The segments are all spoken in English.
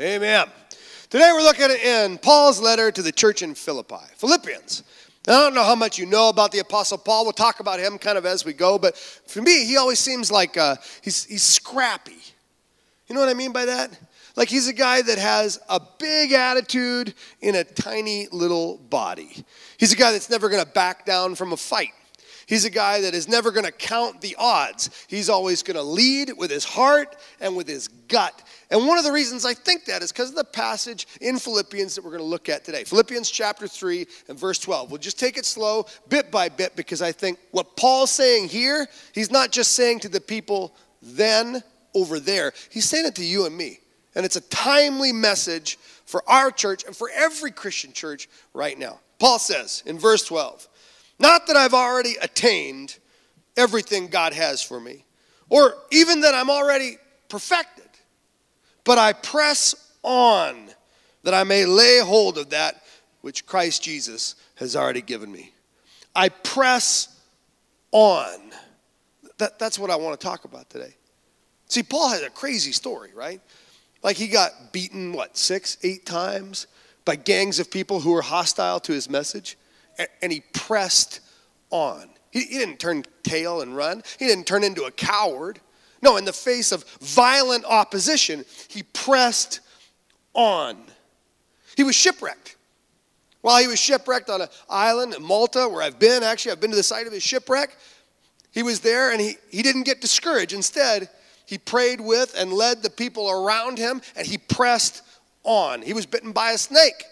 Amen. Today we're looking in Paul's letter to the church in Philippi, Philippians. I don't know how much you know about the Apostle Paul. We'll talk about him kind of as we go, but for me, he always seems like uh, he's, he's scrappy. You know what I mean by that? Like he's a guy that has a big attitude in a tiny little body. He's a guy that's never going to back down from a fight. He's a guy that is never going to count the odds. He's always going to lead with his heart and with his gut. And one of the reasons I think that is because of the passage in Philippians that we're going to look at today. Philippians chapter 3 and verse 12. We'll just take it slow, bit by bit, because I think what Paul's saying here, he's not just saying to the people then over there, he's saying it to you and me. And it's a timely message for our church and for every Christian church right now. Paul says in verse 12, Not that I've already attained everything God has for me, or even that I'm already perfected, but I press on that I may lay hold of that which Christ Jesus has already given me. I press on. That, that's what I want to talk about today. See, Paul has a crazy story, right? Like he got beaten, what, six, eight times by gangs of people who were hostile to his message, and he pressed on. He didn't turn tail and run, he didn't turn into a coward. No, in the face of violent opposition, he pressed on. He was shipwrecked. While he was shipwrecked on an island in Malta, where I've been, actually, I've been to the site of his shipwreck, he was there and he, he didn't get discouraged. Instead, he prayed with and led the people around him, and he pressed on. He was bitten by a snake.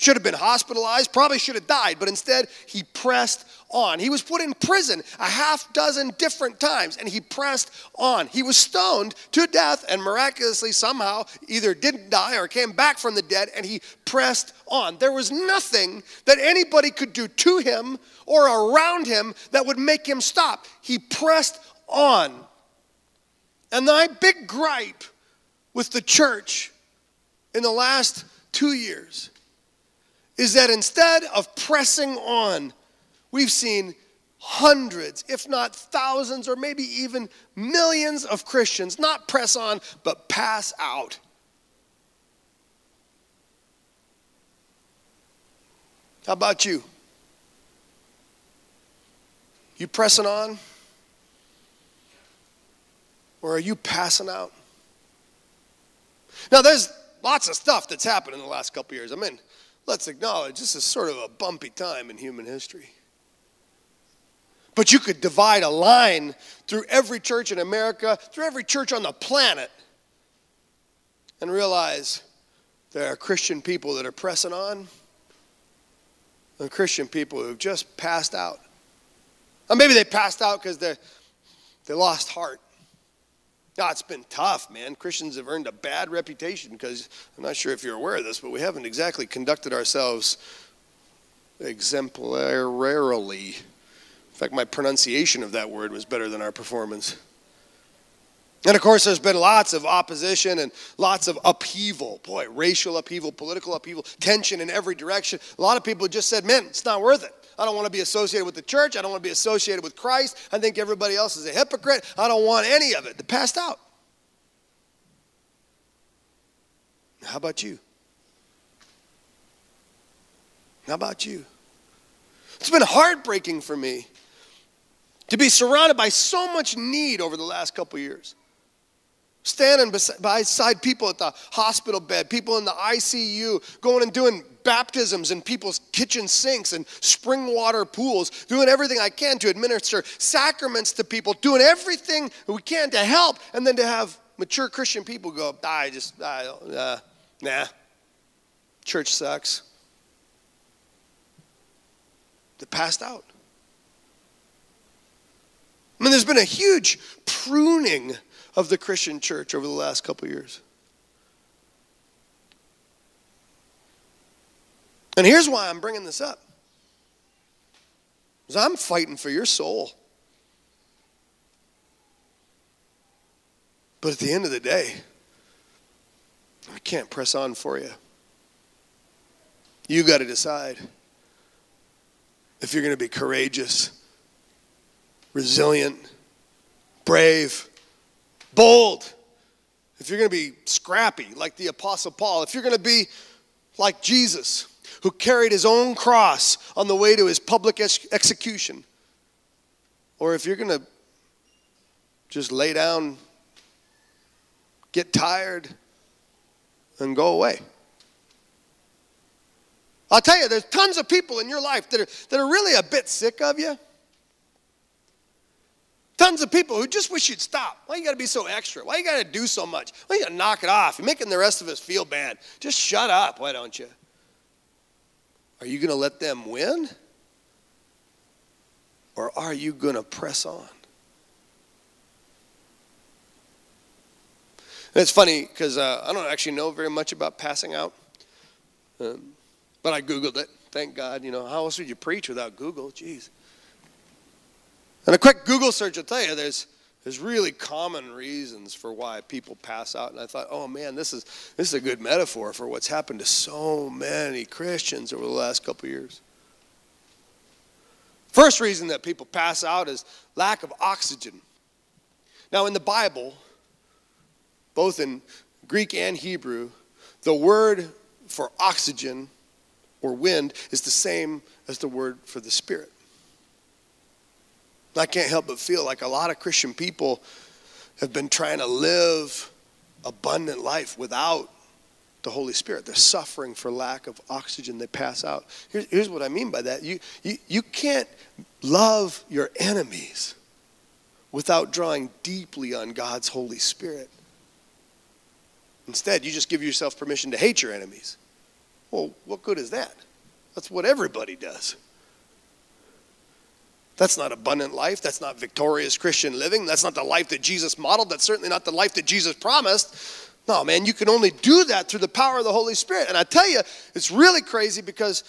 Should have been hospitalized, probably should have died, but instead he pressed on. He was put in prison a half dozen different times and he pressed on. He was stoned to death and miraculously somehow either didn't die or came back from the dead and he pressed on. There was nothing that anybody could do to him or around him that would make him stop. He pressed on. And my big gripe with the church in the last two years is that instead of pressing on, we've seen hundreds, if not thousands, or maybe even millions of Christians not press on, but pass out. How about you? You pressing on? Or are you passing out? Now, there's lots of stuff that's happened in the last couple years. I mean, let's acknowledge this is sort of a bumpy time in human history. But you could divide a line through every church in America, through every church on the planet, and realize there are Christian people that are pressing on and Christian people who've just passed out. Or maybe they passed out because they, they lost heart. Oh, it's been tough, man. Christians have earned a bad reputation because I'm not sure if you're aware of this, but we haven't exactly conducted ourselves exemplarily. In fact, my pronunciation of that word was better than our performance. And of course, there's been lots of opposition and lots of upheaval. Boy, racial upheaval, political upheaval, tension in every direction. A lot of people just said, man, it's not worth it. I don't want to be associated with the church. I don't want to be associated with Christ. I think everybody else is a hypocrite. I don't want any of it. They passed out. How about you? How about you? It's been heartbreaking for me to be surrounded by so much need over the last couple years standing beside people at the hospital bed, people in the ICU, going and doing baptisms in people's kitchen sinks and spring water pools, doing everything I can to administer sacraments to people, doing everything we can to help, and then to have mature Christian people go, I just, I, uh, nah, church sucks. They passed out. I mean, there's been a huge pruning of the Christian church over the last couple years. And here's why I'm bringing this up. Because I'm fighting for your soul. But at the end of the day, I can't press on for you. You got to decide if you're going to be courageous, resilient, brave, bold, if you're going to be scrappy like the Apostle Paul, if you're going to be like Jesus, who carried his own cross on the way to his public ex- execution, or if you're going to just lay down, get tired, and go away. I'll tell you, there's tons of people in your life that are, that are really a bit sick of you. Tons of people who just wish you'd stop. Why you got to be so extra? Why you got to do so much? Why you got to knock it off? You're making the rest of us feel bad. Just shut up, why don't you? Are you to let them win? Or are you to press on? And it's funny because uh, I don't actually know very much about passing out. Um, but I Googled it. Thank God. You know, how else would you preach without Google? Jeez. And a quick Google search will tell you there's there's really common reasons for why people pass out. And I thought, oh man, this is this is a good metaphor for what's happened to so many Christians over the last couple years. First reason that people pass out is lack of oxygen. Now in the Bible, both in Greek and Hebrew, the word for oxygen or wind is the same as the word for the Spirit. I can't help but feel like a lot of Christian people have been trying to live abundant life without the Holy Spirit. They're suffering for lack of oxygen. They pass out. Here's, here's what I mean by that you, you, you can't love your enemies without drawing deeply on God's Holy Spirit. Instead, you just give yourself permission to hate your enemies. Well, what good is that? That's what everybody does. That's not abundant life. That's not victorious Christian living. That's not the life that Jesus modeled. That's certainly not the life that Jesus promised. No, man, you can only do that through the power of the Holy Spirit. And I tell you, it's really crazy because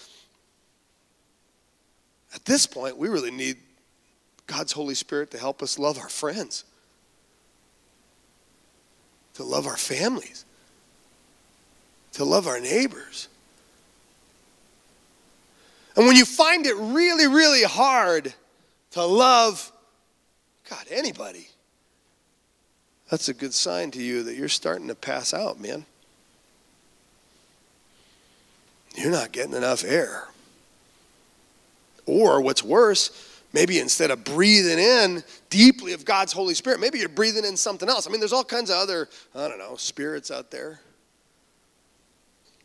at this point, we really need God's Holy Spirit to help us love our friends, to love our families, to love our neighbors. And when you find it really, really hard to love, God, anybody, that's a good sign to you that you're starting to pass out, man. You're not getting enough air. Or what's worse, maybe instead of breathing in deeply of God's Holy Spirit, maybe you're breathing in something else. I mean, there's all kinds of other, I don't know, spirits out there.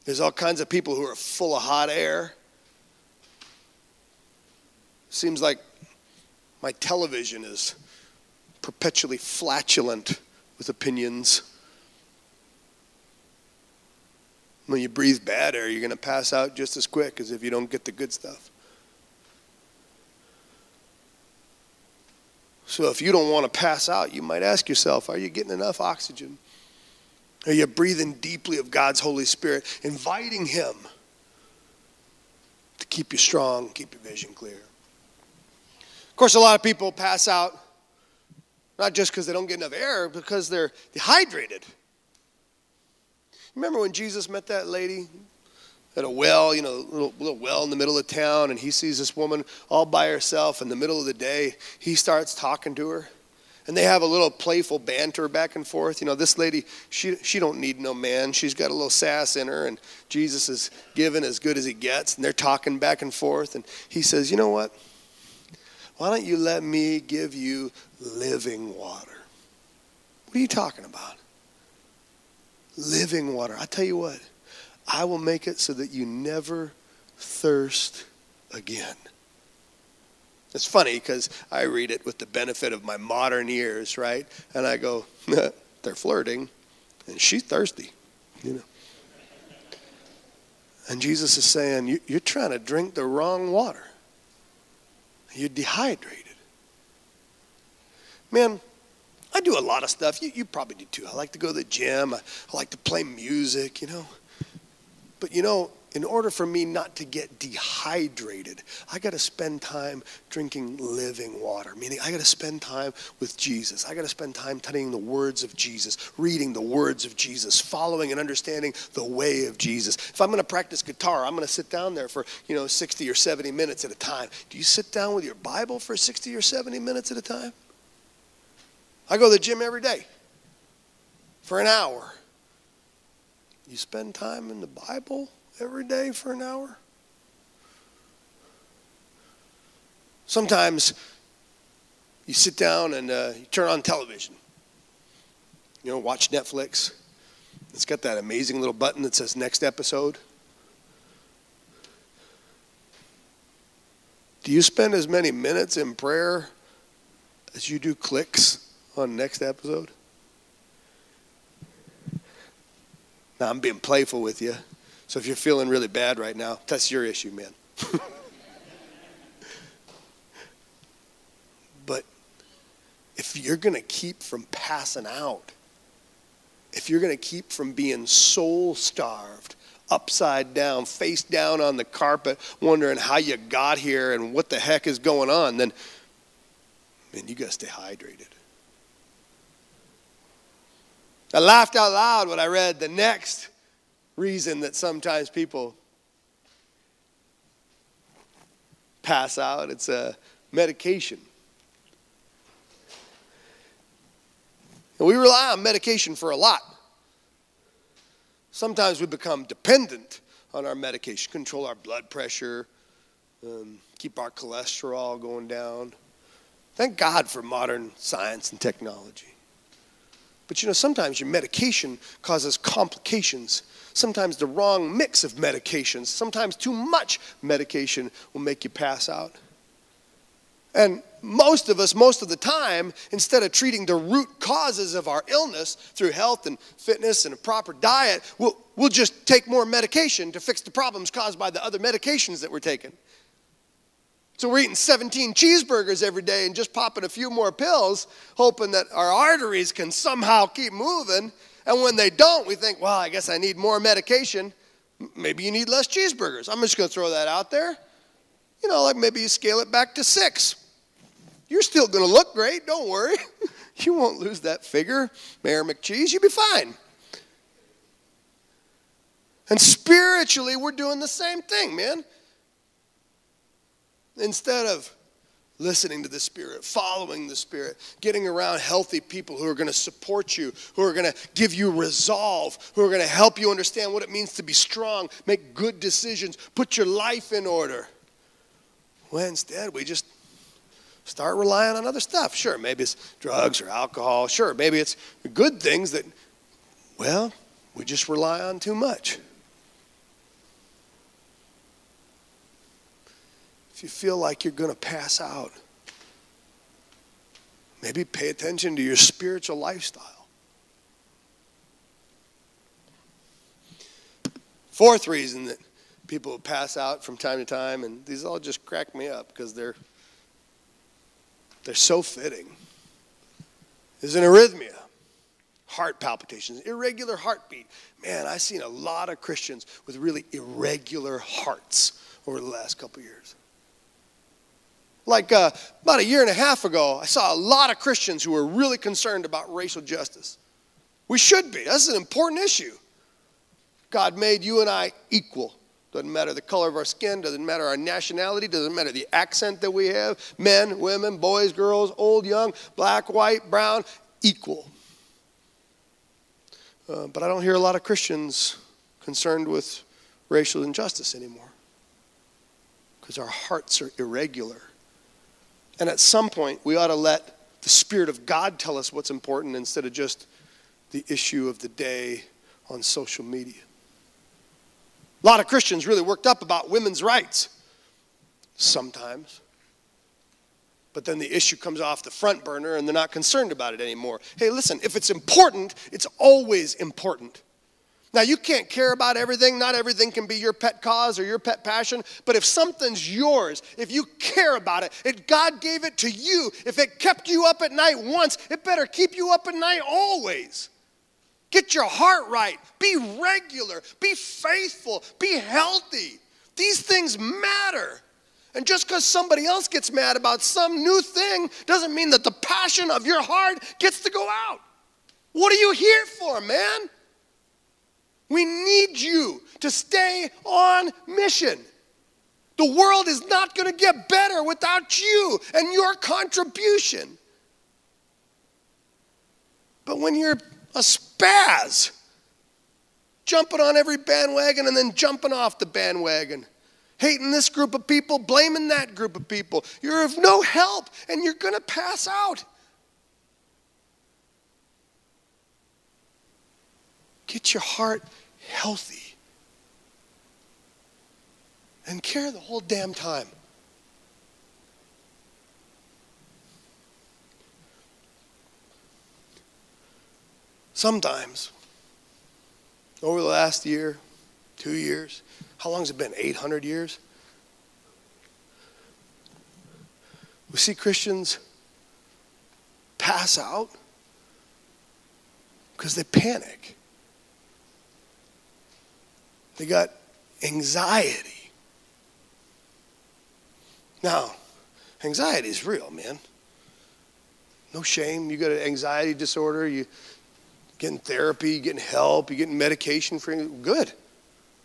There's all kinds of people who are full of hot air. Seems like my television is perpetually flatulent with opinions. When you breathe bad air, you're going to pass out just as quick as if you don't get the good stuff. So if you don't want to pass out, you might ask yourself, are you getting enough oxygen? Are you breathing deeply of God's Holy Spirit, inviting Him to keep you strong, keep your vision clear? Of course, a lot of people pass out not just because they don't get enough air, because they're dehydrated. Remember when Jesus met that lady at a well, you know, a little, little, well in the middle of town, and he sees this woman all by herself in the middle of the day. He starts talking to her, and they have a little playful banter back and forth. You know, this lady, she, she don't need no man. She's got a little sass in her, and Jesus is giving as good as he gets, and they're talking back and forth. And he says, you know what? Why don't you let me give you living water? What are you talking about? Living water. I tell you what, I will make it so that you never thirst again. It's funny because I read it with the benefit of my modern ears, right? And I go, they're flirting, and she's thirsty, you know. And Jesus is saying, You're trying to drink the wrong water. You're dehydrated. Man, I do a lot of stuff. You, you probably do too. I like to go to the gym. I, I like to play music, you know. But you know, in order for me not to get dehydrated, I got to spend time drinking living water, meaning I got to spend time with Jesus. I got to spend time studying the words of Jesus, reading the words of Jesus, following and understanding the way of Jesus. If I'm going to practice guitar, I'm going to sit down there for, you know, 60 or 70 minutes at a time. Do you sit down with your Bible for 60 or 70 minutes at a time? I go to the gym every day. for an hour. You spend time in the Bible every day for an hour? Sometimes you sit down and uh, you turn on television. You know, watch Netflix. It's got that amazing little button that says next episode. Do you spend as many minutes in prayer as you do clicks on next episode? Now, I'm being playful with you. So if you're feeling really bad right now, that's your issue, man. but if you're going to keep from passing out, if you're going to keep from being soul starved, upside down, face down on the carpet, wondering how you got here and what the heck is going on, then, man, you got to stay hydrated. I laughed out loud when I read the next reason that sometimes people pass out it's a medication. And we rely on medication for a lot. Sometimes we become dependent on our medication, control our blood pressure, um, keep our cholesterol going down. Thank God for modern science and technology. But you know, sometimes your medication causes complications. Sometimes the wrong mix of medications, sometimes too much medication will make you pass out. And most of us, most of the time, instead of treating the root causes of our illness through health and fitness and a proper diet, we'll, we'll just take more medication to fix the problems caused by the other medications that we're taking. So we're eating 17 cheeseburgers every day and just popping a few more pills, hoping that our arteries can somehow keep moving. And when they don't, we think, well, I guess I need more medication. Maybe you need less cheeseburgers. I'm just going to throw that out there. You know, like maybe you scale it back to six. You're still going to look great. Don't worry. you won't lose that figure, Mayor McCheese. You'll be fine. And spiritually, we're doing the same thing, man. Instead of listening to the Spirit, following the Spirit, getting around healthy people who are going to support you, who are going to give you resolve, who are going to help you understand what it means to be strong, make good decisions, put your life in order. Well, instead, we just start relying on other stuff. Sure, maybe it's drugs or alcohol. Sure, maybe it's good things that, well, we just rely on too much. If you feel like you're going to pass out, maybe pay attention to your spiritual lifestyle. Fourth reason that people pass out from time to time, and these all just crack me up because they're they're so fitting, is an arrhythmia, heart palpitations, irregular heartbeat. Man, I've seen a lot of Christians with really irregular hearts over the last couple years. Like uh, about a year and a half ago, I saw a lot of Christians who were really concerned about racial justice. We should be. That's an important issue. God made you and I equal. Doesn't matter the color of our skin, doesn't matter our nationality, doesn't matter the accent that we have men, women, boys, girls, old, young, black, white, brown, equal. Uh, but I don't hear a lot of Christians concerned with racial injustice anymore because our hearts are irregular. And at some point, we ought to let the Spirit of God tell us what's important instead of just the issue of the day on social media. A lot of Christians really worked up about women's rights sometimes. But then the issue comes off the front burner and they're not concerned about it anymore. Hey, listen, if it's important, it's always important. Now, you can't care about everything. Not everything can be your pet cause or your pet passion. But if something's yours, if you care about it, if God gave it to you, if it kept you up at night once, it better keep you up at night always. Get your heart right. Be regular. Be faithful. Be healthy. These things matter. And just because somebody else gets mad about some new thing doesn't mean that the passion of your heart gets to go out. What are you here for, man? We need you to stay on mission. The world is not going to get better without you and your contribution. But when you're a spaz, jumping on every bandwagon and then jumping off the bandwagon, hating this group of people, blaming that group of people. You're of no help and you're going to pass out. Get your heart healthy and care the whole damn time. Sometimes, over the last year, two years, how long has it been? 800 years? We see Christians pass out because they panic. They got anxiety. Now, anxiety is real, man. No shame. You got an anxiety disorder, you getting therapy, you're getting help, you getting medication for. Good.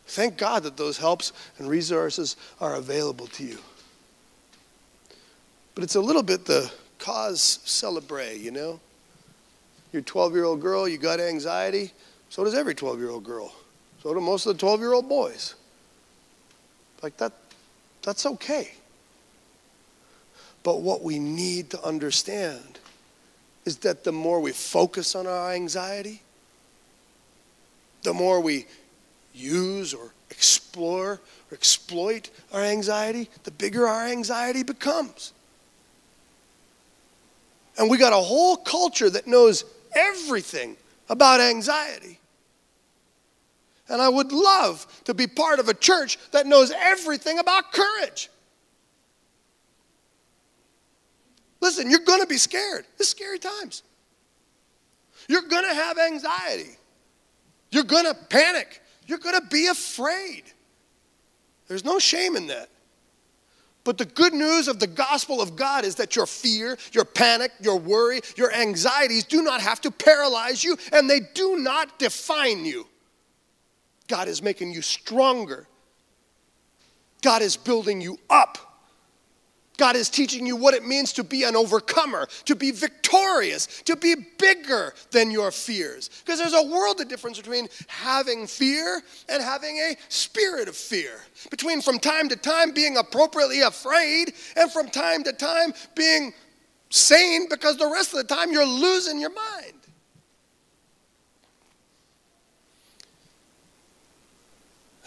Thank God that those helps and resources are available to you. But it's a little bit the cause celebre, you know? You're 12 year old girl, you got anxiety, so does every 12 year old girl. So do most of the 12 year old boys. Like that, that's okay. But what we need to understand is that the more we focus on our anxiety, the more we use or explore or exploit our anxiety, the bigger our anxiety becomes. And we got a whole culture that knows everything about anxiety. And I would love to be part of a church that knows everything about courage. Listen, you're going to be scared. It's scary times. You're going to have anxiety. You're going to panic. You're going to be afraid. There's no shame in that. But the good news of the gospel of God is that your fear, your panic, your worry, your anxieties do not have to paralyze you and they do not define you. God is making you stronger. God is building you up. God is teaching you what it means to be an overcomer, to be victorious, to be bigger than your fears. Because there's a world of difference between having fear and having a spirit of fear. Between from time to time being appropriately afraid and from time to time being sane because the rest of the time you're losing your mind.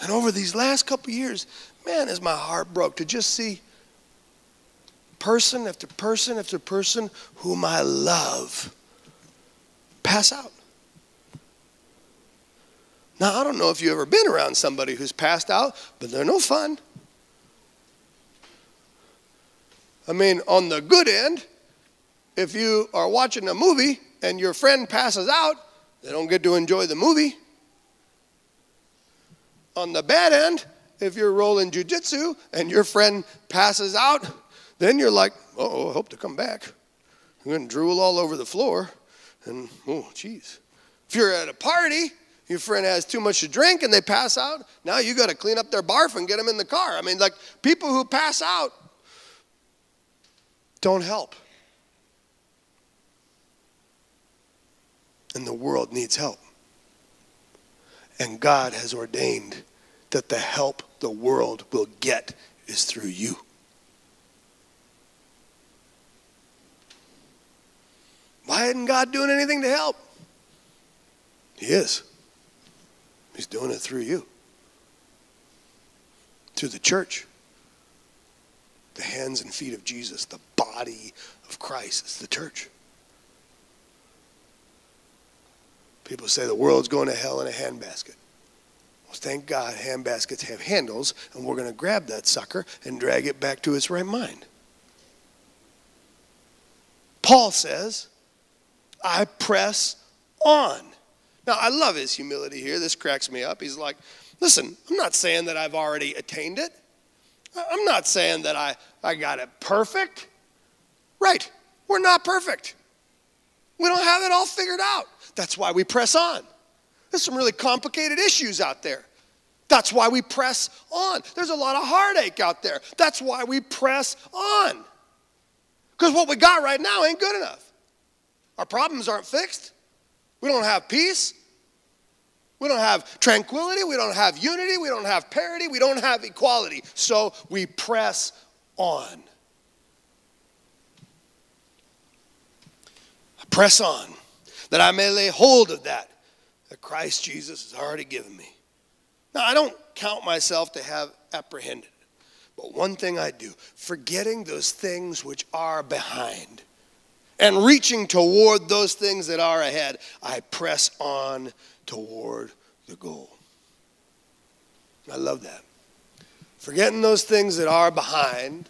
And over these last couple years, man, is my heart broke to just see person after person after person whom I love pass out. Now, I don't know if you've ever been around somebody who's passed out, but they're no fun. I mean, on the good end, if you are watching a movie and your friend passes out, they don't get to enjoy the movie. On the bad end, if you're rolling jujitsu and your friend passes out, then you're like, oh, I hope to come back. I'm going to drool all over the floor. And, oh, geez. If you're at a party, your friend has too much to drink and they pass out, now you got to clean up their barf and get them in the car. I mean, like, people who pass out don't help. And the world needs help. And God has ordained that the help the world will get is through you. Why isn't God doing anything to help? He is. He's doing it through you, through the church, the hands and feet of Jesus, the body of Christ is the church. People say the world's going to hell in a handbasket. Well, thank God handbaskets have handles, and we're going to grab that sucker and drag it back to its right mind. Paul says, I press on. Now, I love his humility here. This cracks me up. He's like, listen, I'm not saying that I've already attained it. I'm not saying that I, I got it perfect. Right, we're not perfect. We don't have it all figured out. That's why we press on. There's some really complicated issues out there. That's why we press on. There's a lot of heartache out there. That's why we press on. Because what we got right now ain't good enough. Our problems aren't fixed. We don't have peace. We don't have tranquility. We don't have unity. We don't have parity. We don't have equality. So we press on. Press on that I may lay hold of that that Christ Jesus has already given me. Now, I don't count myself to have apprehended, but one thing I do, forgetting those things which are behind and reaching toward those things that are ahead, I press on toward the goal. I love that. Forgetting those things that are behind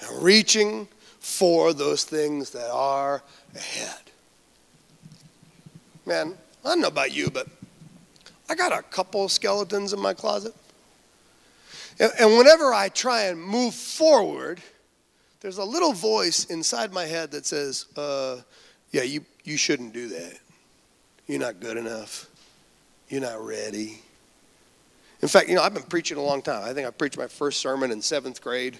and reaching for those things that are ahead. Man, I don't know about you, but I got a couple skeletons in my closet. And, whenever I try and move forward, there's a little voice inside my head that says, uh, Yeah, you, you shouldn't do that. You're not good enough. You're not ready. In fact, you know, I've been preaching a long time. I think I preached my first sermon in seventh grade.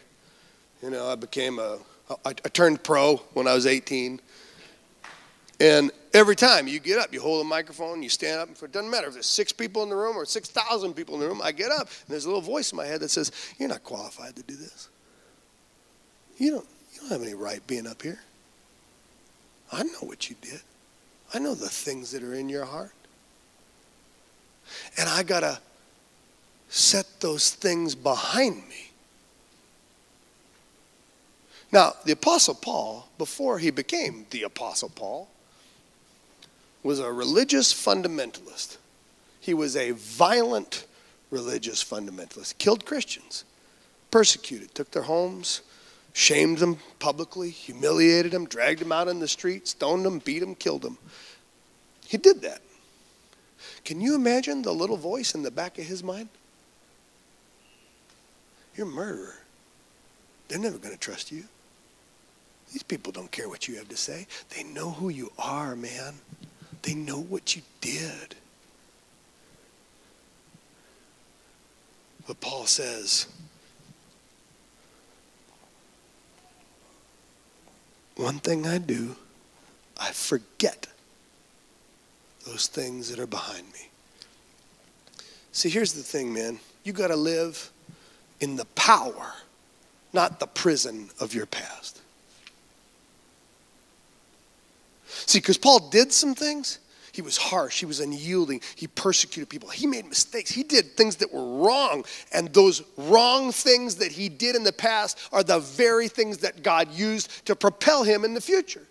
You know, I became a I, I turned pro when I was 18. And every time you get up, you hold a microphone, you stand up. It doesn't matter if there's six people in the room or 6,000 people in the room. I get up, and there's a little voice in my head that says, You're not qualified to do this. You don't, you don't have any right being up here. I know what you did, I know the things that are in your heart. And I got to set those things behind me now, the Apostle Paul, before he became the Apostle Paul, was a religious fundamentalist. He was a violent religious fundamentalist, killed Christians, persecuted, took their homes, shamed them publicly, humiliated them, dragged them out in the street, stoned them, beat them, killed them. He did that. Can you imagine the little voice in the back of his mind? You're a murderer. They're never going to trust you. These people don't care what you have to say. They know who you are, man. They know what you did. But Paul says, one thing I do, I forget those things that are behind me. See, here's the thing, man. You got to live in the power, not the prison of your past. See, because Paul did some things. He was harsh. He was unyielding. He persecuted people. He made mistakes. He did things that were wrong. And those wrong things that he did in the past are the very things that God used to propel him in the future.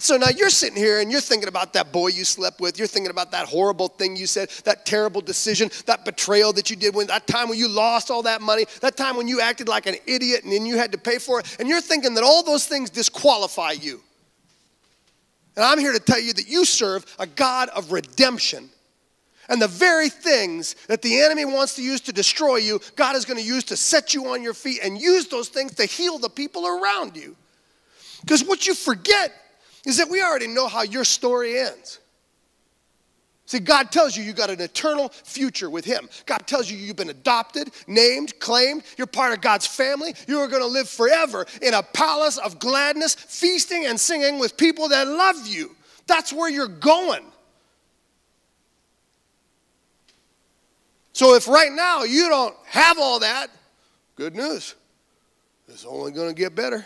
So now you're sitting here and you're thinking about that boy you slept with. You're thinking about that horrible thing you said, that terrible decision, that betrayal that you did when that time when you lost all that money, that time when you acted like an idiot and then you had to pay for it. And you're thinking that all those things disqualify you. And I'm here to tell you that you serve a God of redemption. And the very things that the enemy wants to use to destroy you, God is going to use to set you on your feet and use those things to heal the people around you. Because what you forget is that we already know how your story ends. See, God tells you you got an eternal future with Him. God tells you you've been adopted, named, claimed. You're part of God's family. You are going to live forever in a palace of gladness, feasting and singing with people that love you. That's where you're going. So if right now you don't have all that, good news. It's only going to get better.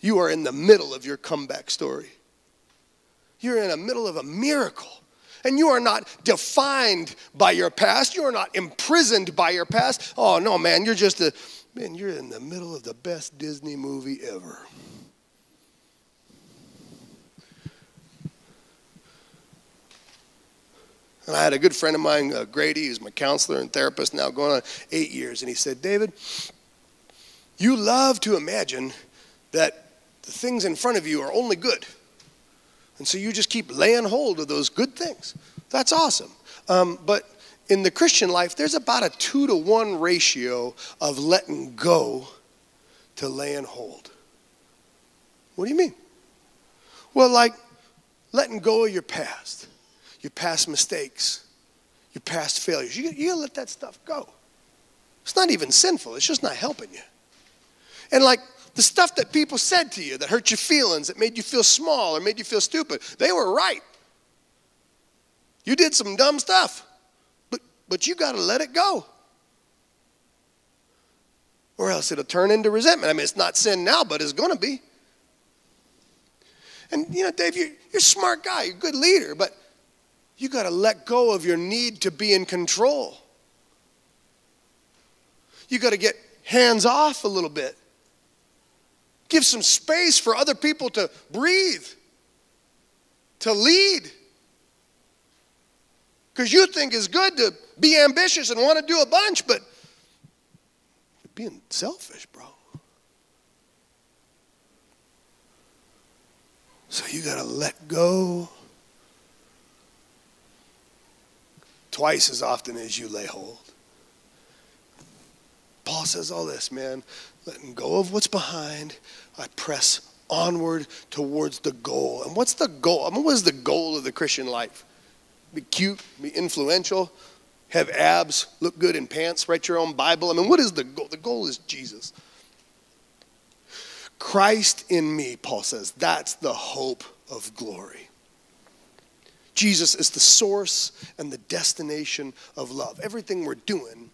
You are in the middle of your comeback story. You're in the middle of a miracle. And you are not defined by your past. You are not imprisoned by your past. Oh, no, man, you're just a, man, you're in the middle of the best Disney movie ever. And I had a good friend of mine, uh, Grady, who's my counselor and therapist now going on eight years. And he said, David, you love to imagine that the things in front of you are only good. And so you just keep laying hold of those good things. That's awesome. Um, but in the Christian life, there's about a two to one ratio of letting go to laying hold. What do you mean? Well, like letting go of your past, your past mistakes, your past failures. You, you gotta let that stuff go. It's not even sinful, it's just not helping you. And like the stuff that people said to you that hurt your feelings, that made you feel small or made you feel stupid, they were right. You did some dumb stuff, but, but you got to let it go. Or else it'll turn into resentment. I mean, it's not sin now, but it's going to be. And, you know, Dave, you're, you're a smart guy, you're a good leader, but you got to let go of your need to be in control. You got to get hands off a little bit. Give some space for other people to breathe, to lead. Because you think it's good to be ambitious and want to do a bunch, but you're being selfish, bro. So you got to let go twice as often as you lay hold. Paul says all this, man, letting go of what's behind, I press onward towards the goal. And what's the goal? I mean, what is the goal of the Christian life? Be cute, be influential, have abs, look good in pants, write your own Bible. I mean, what is the goal? The goal is Jesus. Christ in me, Paul says, that's the hope of glory. Jesus is the source and the destination of love. Everything we're doing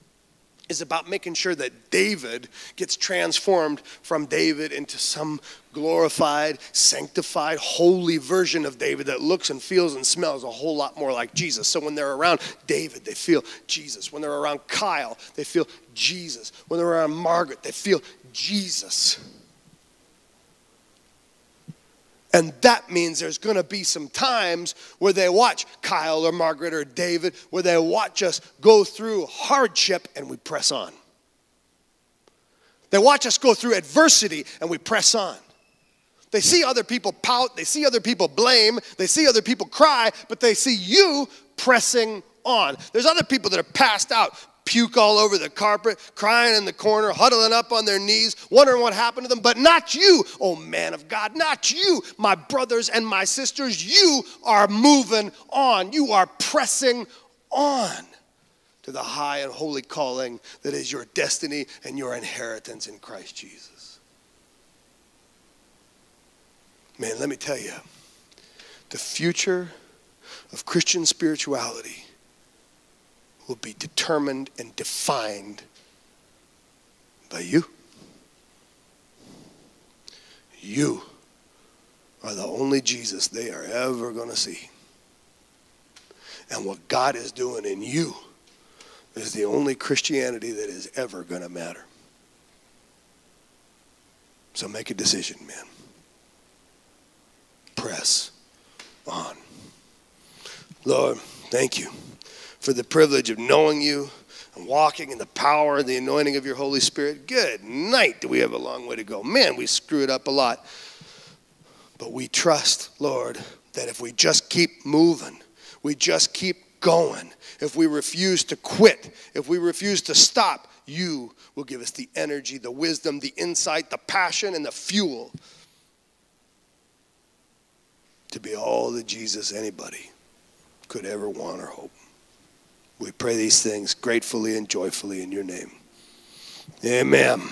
is about making sure that David gets transformed from David into some glorified, sanctified, holy version of David that looks and feels and smells a whole lot more like Jesus. So when they're around David, they feel Jesus. When they're around Kyle, they feel Jesus. When they're around Margaret, they feel Jesus. And that means there's going to be some times where they watch Kyle or Margaret or David, where they watch us go through hardship and we press on. They watch us go through adversity and we press on. They see other people pout, they see other people blame, they see other people cry, but they see you pressing on. There's other people that are passed out, puke all over the carpet, crying in the corner, huddling up on their knees, wondering what happened to them, but not you, oh man of God, not you, my brothers and my sisters. You are moving on, you are pressing on to the high and holy calling that is your destiny and your inheritance in Christ Jesus. Man, let me tell you, the future of Christian spirituality will be determined and defined by you. You are the only Jesus they are ever going to see. And what God is doing in you is the only Christianity that is ever going to matter. So make a decision, man. Press on. Lord, thank you for the privilege of knowing you and walking in the power and the anointing of your Holy Spirit. Good night. Do we have a long way to go? Man, we screw it up a lot. But we trust, Lord, that if we just keep moving, we just keep going, if we refuse to quit, if we refuse to stop, you will give us the energy, the wisdom, the insight, the passion, and the fuel to be all that Jesus, anybody, could ever want or hope. We pray these things gratefully and joyfully in your name. Amen.